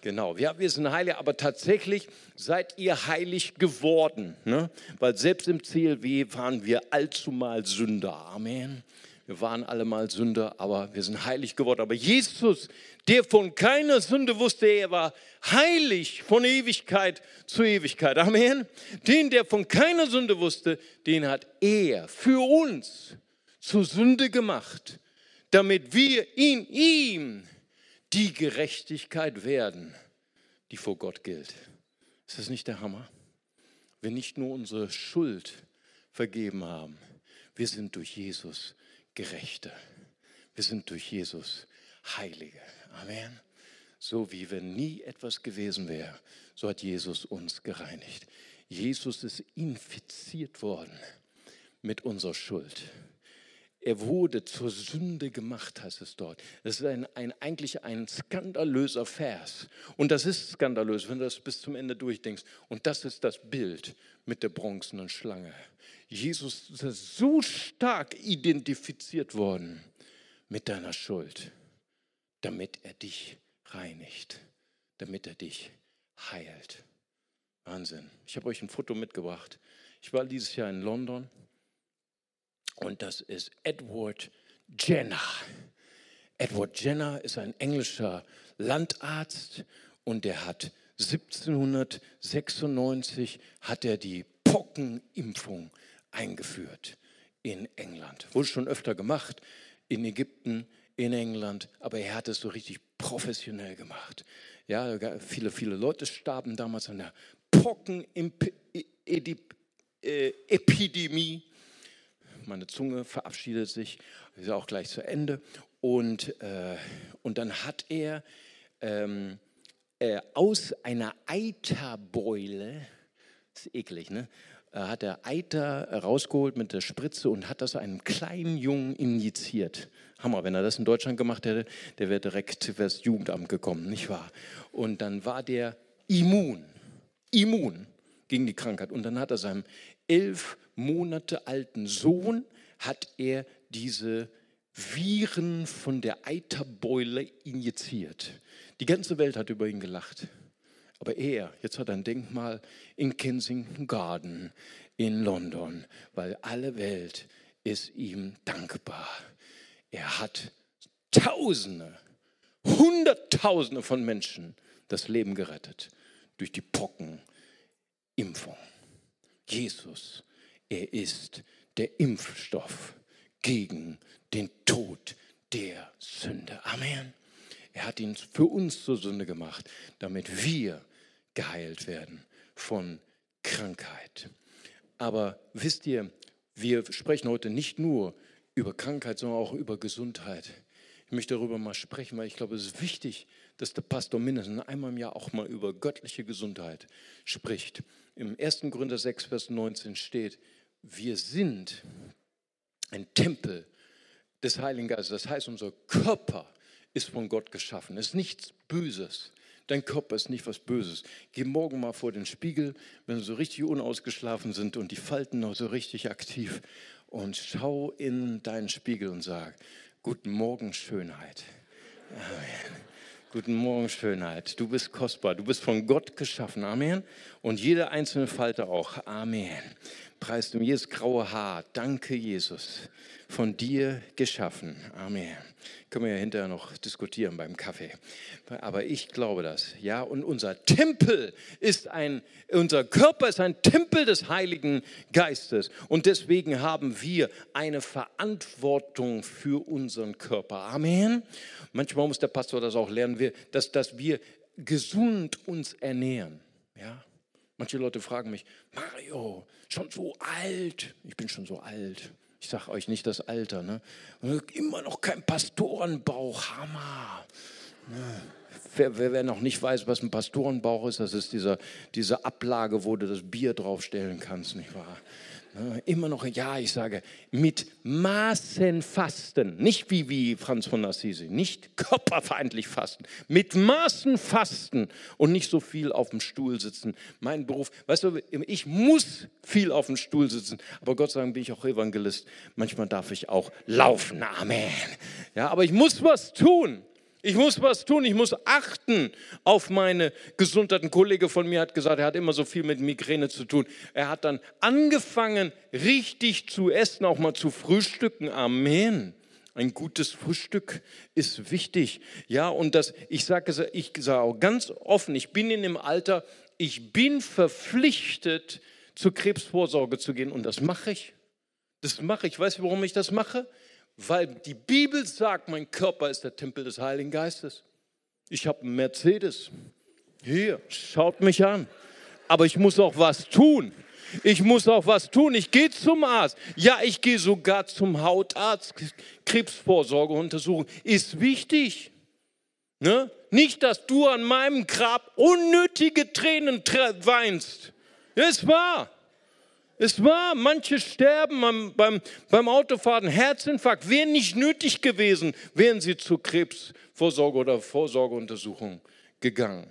S1: Genau, ja, wir sind heilig, aber tatsächlich seid ihr heilig geworden. Ne? Weil selbst im CLW waren wir allzumal Sünder. Amen. Wir waren alle mal Sünder, aber wir sind heilig geworden. Aber Jesus, der von keiner Sünde wusste, er war heilig von Ewigkeit zu Ewigkeit. Amen. Den, der von keiner Sünde wusste, den hat er für uns zur Sünde gemacht, damit wir in ihm die Gerechtigkeit werden, die vor Gott gilt. Ist das nicht der Hammer? Wir nicht nur unsere Schuld vergeben haben, wir sind durch Jesus Gerechte. Wir sind durch Jesus Heilige. Amen. So wie wenn nie etwas gewesen wäre, so hat Jesus uns gereinigt. Jesus ist infiziert worden mit unserer Schuld. Er wurde zur Sünde gemacht, heißt es dort. Das ist ein, ein, eigentlich ein skandalöser Vers. Und das ist skandalös, wenn du das bis zum Ende durchdenkst. Und das ist das Bild mit der bronzenen Schlange. Jesus ist so stark identifiziert worden mit deiner Schuld, damit er dich reinigt, damit er dich heilt. Wahnsinn. Ich habe euch ein Foto mitgebracht. Ich war dieses Jahr in London und das ist Edward Jenner. Edward Jenner ist ein englischer Landarzt und der hat 1796 hat er die Pockenimpfung eingeführt in England. Wurde schon öfter gemacht, in Ägypten, in England, aber er hat es so richtig professionell gemacht. Ja, viele, viele Leute starben damals an der Pockenepidemie meine Zunge verabschiedet sich, ist auch gleich zu Ende. Und, äh, und dann hat er ähm, äh, aus einer Eiterbeule, ist eklig, ne? hat er Eiter rausgeholt mit der Spritze und hat das einem kleinen Jungen injiziert. Hammer, wenn er das in Deutschland gemacht hätte, der wäre direkt fürs Jugendamt gekommen, nicht wahr? Und dann war der immun, immun gegen die Krankheit. Und dann hat er seinem elf Monate alten Sohn hat er diese Viren von der Eiterbeule injiziert. Die ganze Welt hat über ihn gelacht. Aber er, jetzt hat er ein Denkmal in Kensington Garden in London, weil alle Welt ist ihm dankbar. Er hat Tausende, Hunderttausende von Menschen das Leben gerettet durch die Pockenimpfung. Jesus, er ist der Impfstoff gegen den Tod der Sünde. Amen. Er hat ihn für uns zur Sünde gemacht, damit wir geheilt werden von Krankheit. Aber wisst ihr, wir sprechen heute nicht nur über Krankheit, sondern auch über Gesundheit. Ich möchte darüber mal sprechen, weil ich glaube, es ist wichtig, dass der Pastor mindestens einmal im Jahr auch mal über göttliche Gesundheit spricht. Im 1. Gründer 6, Vers 19 steht, wir sind ein Tempel des Heiligen Geistes. Das heißt, unser Körper ist von Gott geschaffen. Es ist nichts Böses. Dein Körper ist nicht was Böses. Geh morgen mal vor den Spiegel, wenn sie so richtig unausgeschlafen sind und die Falten noch so richtig aktiv und schau in deinen Spiegel und sag, guten Morgen Schönheit. Amen. Guten Morgen, Schönheit. Du bist kostbar. Du bist von Gott geschaffen. Amen. Und jede einzelne Falte auch. Amen. Preist um jedes graue Haar. Danke, Jesus. Von dir geschaffen. Amen. Können wir ja hinterher noch diskutieren beim Kaffee. Aber ich glaube das. Ja, und unser Tempel ist ein, unser Körper ist ein Tempel des Heiligen Geistes. Und deswegen haben wir eine Verantwortung für unseren Körper. Amen. Manchmal muss der Pastor das auch lernen, dass, dass wir gesund uns ernähren. Ja. Manche Leute fragen mich, Mario, schon so alt. Ich bin schon so alt. Ich sage euch nicht das Alter. Ne? Immer noch kein Pastorenbauch. Hammer. Ne? Wer, wer, wer, noch nicht weiß, was ein Pastorenbauch ist, das ist dieser, diese Ablage, wo du das Bier draufstellen kannst, nicht wahr? Immer noch, ja, ich sage, mit Maßen fasten. Nicht wie, wie Franz von Assisi, nicht körperfeindlich fasten. Mit Maßen fasten und nicht so viel auf dem Stuhl sitzen. Mein Beruf, weißt du, ich muss viel auf dem Stuhl sitzen, aber Gott sei Dank bin ich auch Evangelist. Manchmal darf ich auch laufen. Amen. Ja, aber ich muss was tun. Ich muss was tun, ich muss achten auf meine Gesundheit. Ein Kollege von mir hat gesagt, er hat immer so viel mit Migräne zu tun. Er hat dann angefangen, richtig zu essen, auch mal zu frühstücken. Amen. Ein gutes Frühstück ist wichtig. Ja, und das, ich sage ich sage auch ganz offen, ich bin in dem Alter, ich bin verpflichtet, zur Krebsvorsorge zu gehen und das mache ich. Das mache ich. Weißt du, warum ich das mache? Weil die Bibel sagt, mein Körper ist der Tempel des Heiligen Geistes. Ich habe einen Mercedes. Hier, schaut mich an. Aber ich muss auch was tun. Ich muss auch was tun. Ich gehe zum Arzt. Ja, ich gehe sogar zum Hautarzt. Krebsvorsorge untersuchen ist wichtig. Ne? Nicht, dass du an meinem Grab unnötige Tränen weinst. Es war. Es war, manche sterben beim, beim, beim Autofahren, Herzinfarkt, wäre nicht nötig gewesen, wären sie zur Krebsvorsorge oder Vorsorgeuntersuchung gegangen.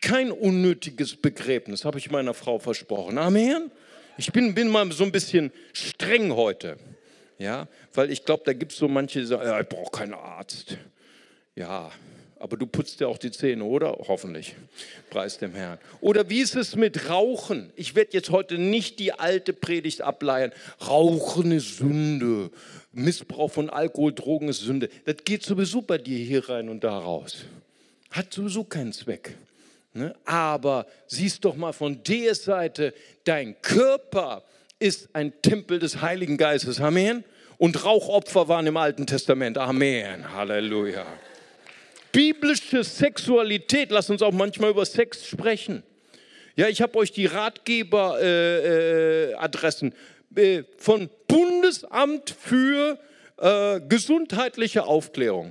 S1: Kein unnötiges Begräbnis, habe ich meiner Frau versprochen. Amen. Ich bin, bin mal so ein bisschen streng heute. Ja, weil ich glaube, da gibt es so manche, die sagen, ja, ich brauche keinen Arzt. Ja, aber du putzt ja auch die Zähne, oder? Hoffentlich. Preis dem Herrn. Oder wie ist es mit Rauchen? Ich werde jetzt heute nicht die alte Predigt ableihen. Rauchen ist Sünde. Missbrauch von Alkohol, Drogen ist Sünde. Das geht sowieso bei dir hier rein und da raus. Hat sowieso keinen Zweck. Ne? Aber siehst doch mal von der Seite, dein Körper ist ein Tempel des Heiligen Geistes. Amen. Und Rauchopfer waren im Alten Testament. Amen. Halleluja biblische Sexualität, lass uns auch manchmal über Sex sprechen. Ja, ich habe euch die Ratgeberadressen äh, äh, von Bundesamt für äh, gesundheitliche Aufklärung,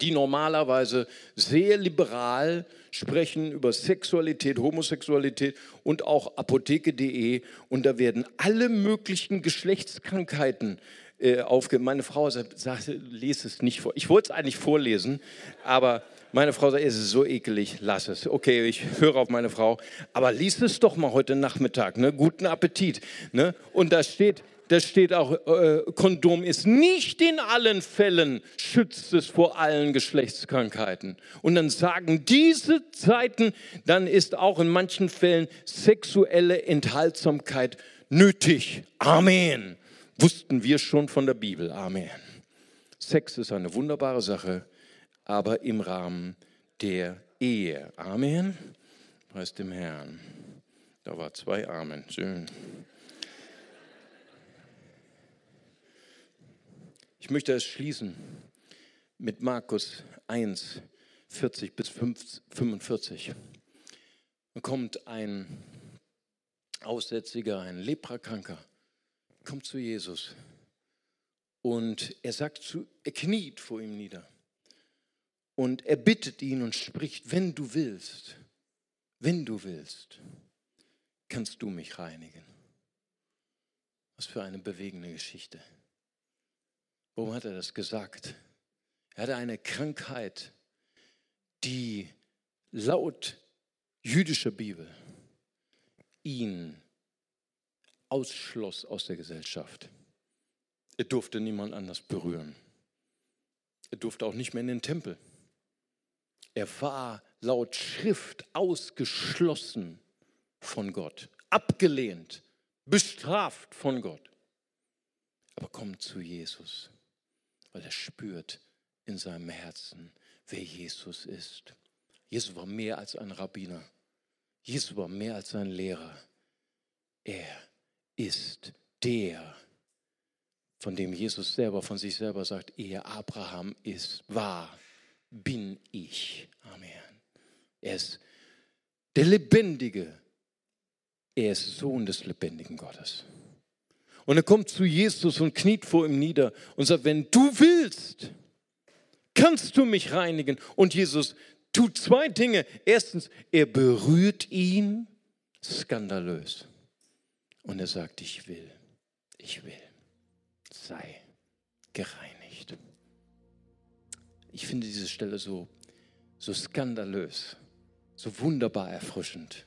S1: die normalerweise sehr liberal sprechen über Sexualität, Homosexualität und auch apotheke.de und da werden alle möglichen Geschlechtskrankheiten äh, aufge... Meine Frau sagte, lese es nicht vor. Ich wollte es eigentlich vorlesen, aber meine Frau sagt, es ist so ekelig, lass es. Okay, ich höre auf meine Frau, aber lies es doch mal heute Nachmittag. Ne? Guten Appetit. Ne? Und da steht, da steht auch, äh, Kondom ist nicht in allen Fällen schützt es vor allen Geschlechtskrankheiten. Und dann sagen diese Seiten, dann ist auch in manchen Fällen sexuelle Enthaltsamkeit nötig. Amen wussten wir schon von der Bibel. Amen. Sex ist eine wunderbare Sache, aber im Rahmen der Ehe. Amen. Preis dem Herrn. Da war zwei Amen. Schön. Ich möchte es schließen mit Markus 1, 40 bis 45. Da kommt ein Aussätziger, ein Leprakranker kommt zu Jesus und er sagt zu, er kniet vor ihm nieder und er bittet ihn und spricht, wenn du willst, wenn du willst, kannst du mich reinigen. Was für eine bewegende Geschichte. Warum hat er das gesagt? Er hatte eine Krankheit, die laut jüdischer Bibel ihn ausschloss aus der Gesellschaft. Er durfte niemand anders berühren. Er durfte auch nicht mehr in den Tempel. Er war laut Schrift ausgeschlossen von Gott, abgelehnt, bestraft von Gott. Aber kommt zu Jesus, weil er spürt in seinem Herzen, wer Jesus ist. Jesus war mehr als ein Rabbiner. Jesus war mehr als ein Lehrer. Er ist der, von dem Jesus selber von sich selber sagt, ehe Abraham ist, war, bin ich. Amen. Er ist der Lebendige. Er ist Sohn des lebendigen Gottes. Und er kommt zu Jesus und kniet vor ihm nieder und sagt, wenn du willst, kannst du mich reinigen. Und Jesus tut zwei Dinge. Erstens, er berührt ihn skandalös. Und er sagt, ich will, ich will, sei gereinigt. Ich finde diese Stelle so, so skandalös, so wunderbar erfrischend.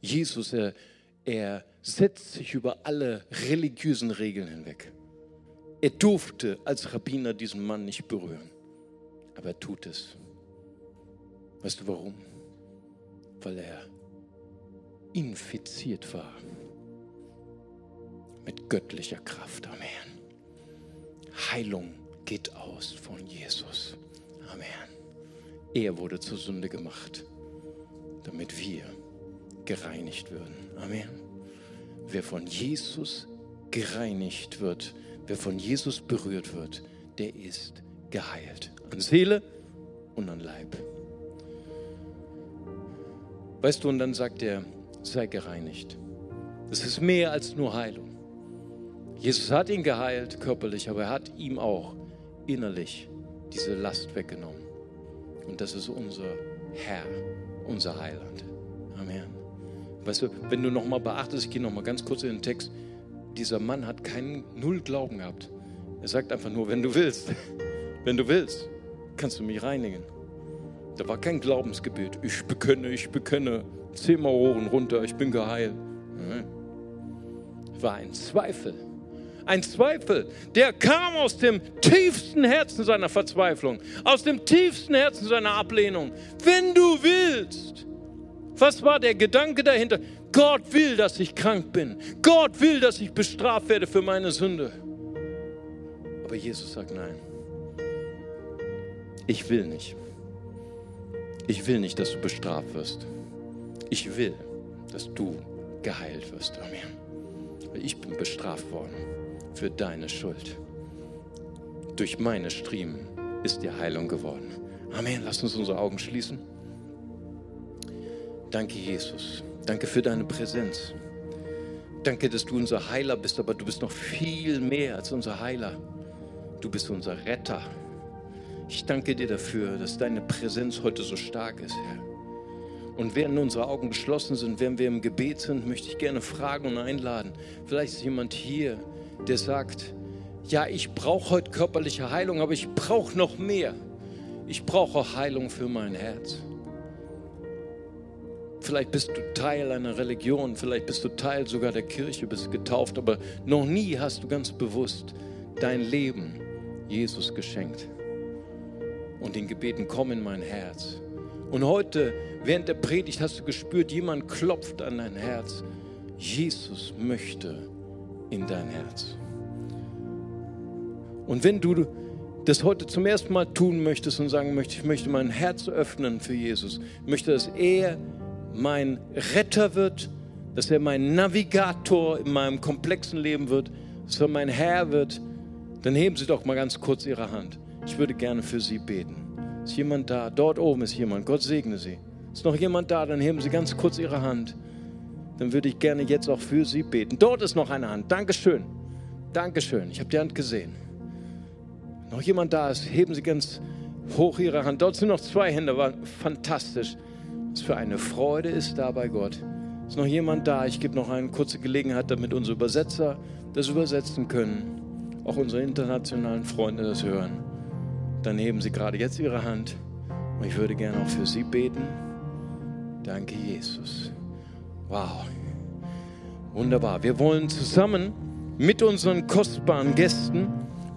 S1: Jesus, er, er setzt sich über alle religiösen Regeln hinweg. Er durfte als Rabbiner diesen Mann nicht berühren, aber er tut es. Weißt du warum? Weil er infiziert war mit göttlicher Kraft. Amen. Heilung geht aus von Jesus. Amen. Er wurde zur Sünde gemacht, damit wir gereinigt würden. Amen. Wer von Jesus gereinigt wird, wer von Jesus berührt wird, der ist geheilt. An Seele und an Leib. Weißt du, und dann sagt er, sei gereinigt. Das ist mehr als nur Heilung. Jesus hat ihn geheilt körperlich, aber er hat ihm auch innerlich diese Last weggenommen. Und das ist unser Herr, unser Heiland. Amen. Weißt du, wenn du nochmal beachtest, ich gehe nochmal ganz kurz in den Text, dieser Mann hat keinen Null Glauben gehabt. Er sagt einfach nur, wenn du willst, [LAUGHS] wenn du willst, kannst du mich reinigen. Da war kein Glaubensgebet. Ich bekenne, ich bekenne. Zehnmal und runter, ich bin geheilt. War ein Zweifel. Ein Zweifel, der kam aus dem tiefsten Herzen seiner Verzweiflung, aus dem tiefsten Herzen seiner Ablehnung. Wenn du willst, was war der Gedanke dahinter? Gott will, dass ich krank bin. Gott will, dass ich bestraft werde für meine Sünde. Aber Jesus sagt nein. Ich will nicht. Ich will nicht, dass du bestraft wirst. Ich will, dass du geheilt wirst. Amen. Ich bin bestraft worden für deine Schuld. Durch meine Striemen ist dir Heilung geworden. Amen. Lass uns unsere Augen schließen. Danke, Jesus. Danke für deine Präsenz. Danke, dass du unser Heiler bist, aber du bist noch viel mehr als unser Heiler. Du bist unser Retter. Ich danke dir dafür, dass deine Präsenz heute so stark ist, Herr. Und während unsere Augen geschlossen sind, während wir im Gebet sind, möchte ich gerne fragen und einladen. Vielleicht ist jemand hier, der sagt, ja, ich brauche heute körperliche Heilung, aber ich brauche noch mehr. Ich brauche Heilung für mein Herz. Vielleicht bist du Teil einer Religion, vielleicht bist du Teil sogar der Kirche, bist getauft, aber noch nie hast du ganz bewusst dein Leben Jesus geschenkt. Und den Gebeten, komm in mein Herz. Und heute, während der Predigt, hast du gespürt, jemand klopft an dein Herz. Jesus möchte in dein Herz. Und wenn du das heute zum ersten Mal tun möchtest und sagen möchtest, ich möchte mein Herz öffnen für Jesus, ich möchte, dass er mein Retter wird, dass er mein Navigator in meinem komplexen Leben wird, dass er mein Herr wird, dann heben Sie doch mal ganz kurz Ihre Hand. Ich würde gerne für Sie beten. Ist jemand da? Dort oben ist jemand. Gott segne Sie. Ist noch jemand da? Dann heben Sie ganz kurz Ihre Hand dann würde ich gerne jetzt auch für Sie beten. Dort ist noch eine Hand. Dankeschön. Dankeschön. Ich habe die Hand gesehen. Noch jemand da ist, heben Sie ganz hoch Ihre Hand. Dort sind noch zwei Hände. War fantastisch. Was für eine Freude ist da bei Gott. Ist noch jemand da? Ich gebe noch eine kurze Gelegenheit, damit unsere Übersetzer das übersetzen können. Auch unsere internationalen Freunde das hören. Dann heben Sie gerade jetzt Ihre Hand. Und ich würde gerne auch für Sie beten. Danke, Jesus. Wow. Wunderbar. Wir wollen zusammen mit unseren kostbaren Gästen,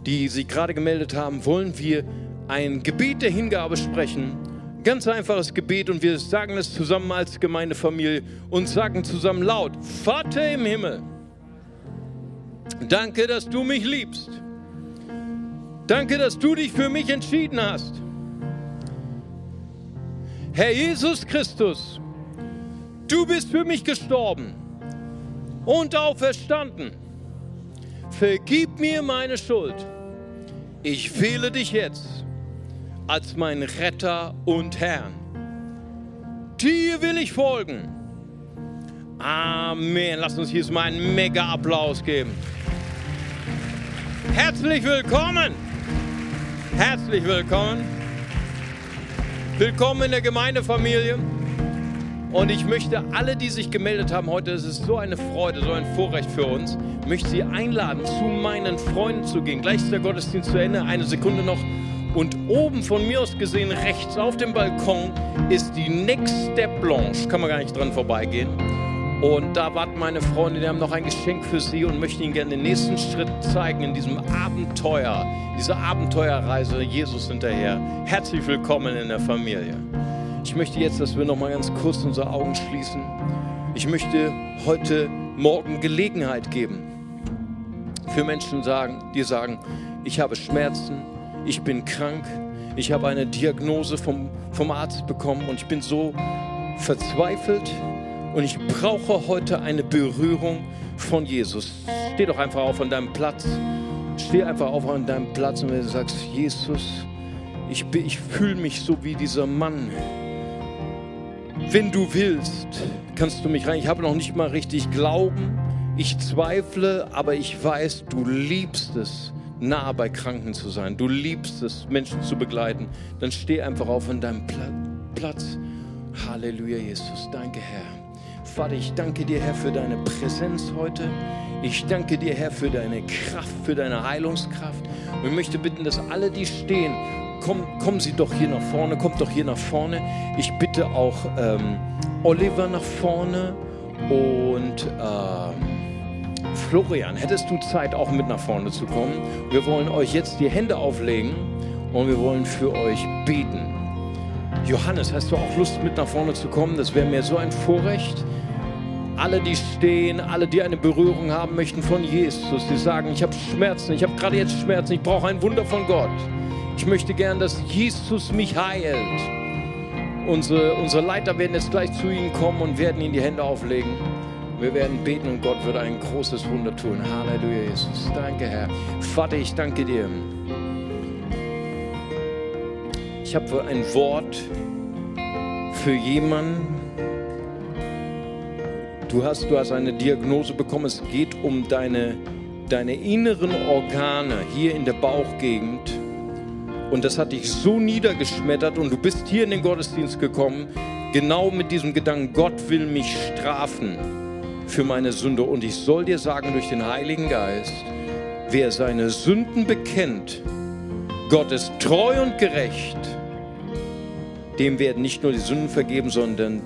S1: die sich gerade gemeldet haben, wollen wir ein Gebet der Hingabe sprechen. Ganz einfaches Gebet und wir sagen es zusammen als Gemeindefamilie und sagen zusammen laut, Vater im Himmel, danke, dass du mich liebst. Danke, dass du dich für mich entschieden hast. Herr Jesus Christus, Du bist für mich gestorben und auferstanden. Vergib mir meine Schuld. Ich wähle dich jetzt als mein Retter und Herrn. Dir will ich folgen. Amen. Lass uns hier mal einen mega Applaus geben. Herzlich willkommen. Herzlich willkommen. Willkommen in der Gemeindefamilie. Und ich möchte alle, die sich gemeldet haben heute, es ist so eine Freude, so ein Vorrecht für uns, möchte sie einladen, zu meinen Freunden zu gehen. Gleich ist der Gottesdienst zu Ende, eine Sekunde noch. Und oben von mir aus gesehen, rechts auf dem Balkon, ist die Next Step Blanche. Kann man gar nicht dran vorbeigehen. Und da warten meine Freunde, die haben noch ein Geschenk für Sie und möchten Ihnen gerne den nächsten Schritt zeigen in diesem Abenteuer, dieser Abenteuerreise Jesus hinterher. Herzlich willkommen in der Familie. Ich möchte jetzt, dass wir noch mal ganz kurz unsere Augen schließen. Ich möchte heute Morgen Gelegenheit geben für Menschen, sagen, die sagen, ich habe Schmerzen, ich bin krank, ich habe eine Diagnose vom, vom Arzt bekommen und ich bin so verzweifelt und ich brauche heute eine Berührung von Jesus. Steh doch einfach auf an deinem Platz. Steh einfach auf an deinem Platz und wenn du sagst, Jesus, ich, ich fühle mich so wie dieser Mann. Wenn du willst, kannst du mich rein. Ich habe noch nicht mal richtig Glauben. Ich zweifle, aber ich weiß, du liebst es, nah bei Kranken zu sein. Du liebst es, Menschen zu begleiten. Dann steh einfach auf an deinem Platz. Halleluja, Jesus. Danke, Herr. Vater, ich danke dir, Herr, für deine Präsenz heute. Ich danke dir, Herr, für deine Kraft, für deine Heilungskraft. Und ich möchte bitten, dass alle, die stehen, komm, kommen Sie doch hier nach vorne, kommt doch hier nach vorne. Ich bitte auch ähm, Oliver nach vorne und ähm, Florian, hättest du Zeit, auch mit nach vorne zu kommen? Wir wollen euch jetzt die Hände auflegen und wir wollen für euch beten. Johannes, hast du auch Lust, mit nach vorne zu kommen? Das wäre mir so ein Vorrecht alle, die stehen, alle, die eine Berührung haben möchten von Jesus, die sagen, ich habe Schmerzen, ich habe gerade jetzt Schmerzen, ich brauche ein Wunder von Gott. Ich möchte gern, dass Jesus mich heilt. Unsere, unsere Leiter werden jetzt gleich zu Ihnen kommen und werden Ihnen die Hände auflegen. Wir werden beten und Gott wird ein großes Wunder tun. Halleluja, Jesus. Danke, Herr. Vater, ich danke dir. Ich habe ein Wort für jemanden, Du hast, du hast eine Diagnose bekommen. Es geht um deine, deine inneren Organe hier in der Bauchgegend. Und das hat dich so niedergeschmettert und du bist hier in den Gottesdienst gekommen, genau mit diesem Gedanken, Gott will mich strafen für meine Sünde. Und ich soll dir sagen, durch den Heiligen Geist, wer seine Sünden bekennt, Gott ist treu und gerecht, dem werden nicht nur die Sünden vergeben, sondern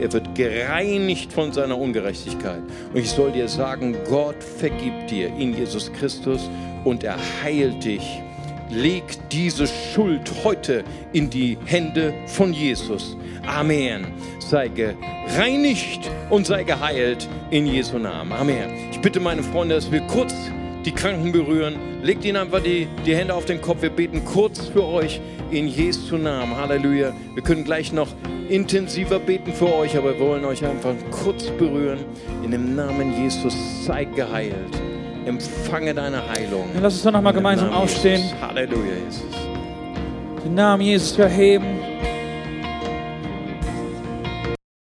S1: er wird gereinigt von seiner Ungerechtigkeit. Und ich soll dir sagen, Gott vergibt dir in Jesus Christus und er heilt dich. Leg diese Schuld heute in die Hände von Jesus. Amen. Sei gereinigt und sei geheilt in Jesu Namen. Amen. Ich bitte meine Freunde, dass wir kurz die Kranken berühren. Legt ihnen einfach die, die Hände auf den Kopf. Wir beten kurz für euch in Jesu Namen. Halleluja. Wir können gleich noch intensiver beten für euch, aber wir wollen euch einfach kurz berühren. In dem Namen Jesus sei geheilt. Empfange deine Heilung.
S2: Ja, lass uns doch nochmal gemeinsam aufstehen.
S1: Jesus. Halleluja, Jesus.
S2: Den Namen Jesus erheben.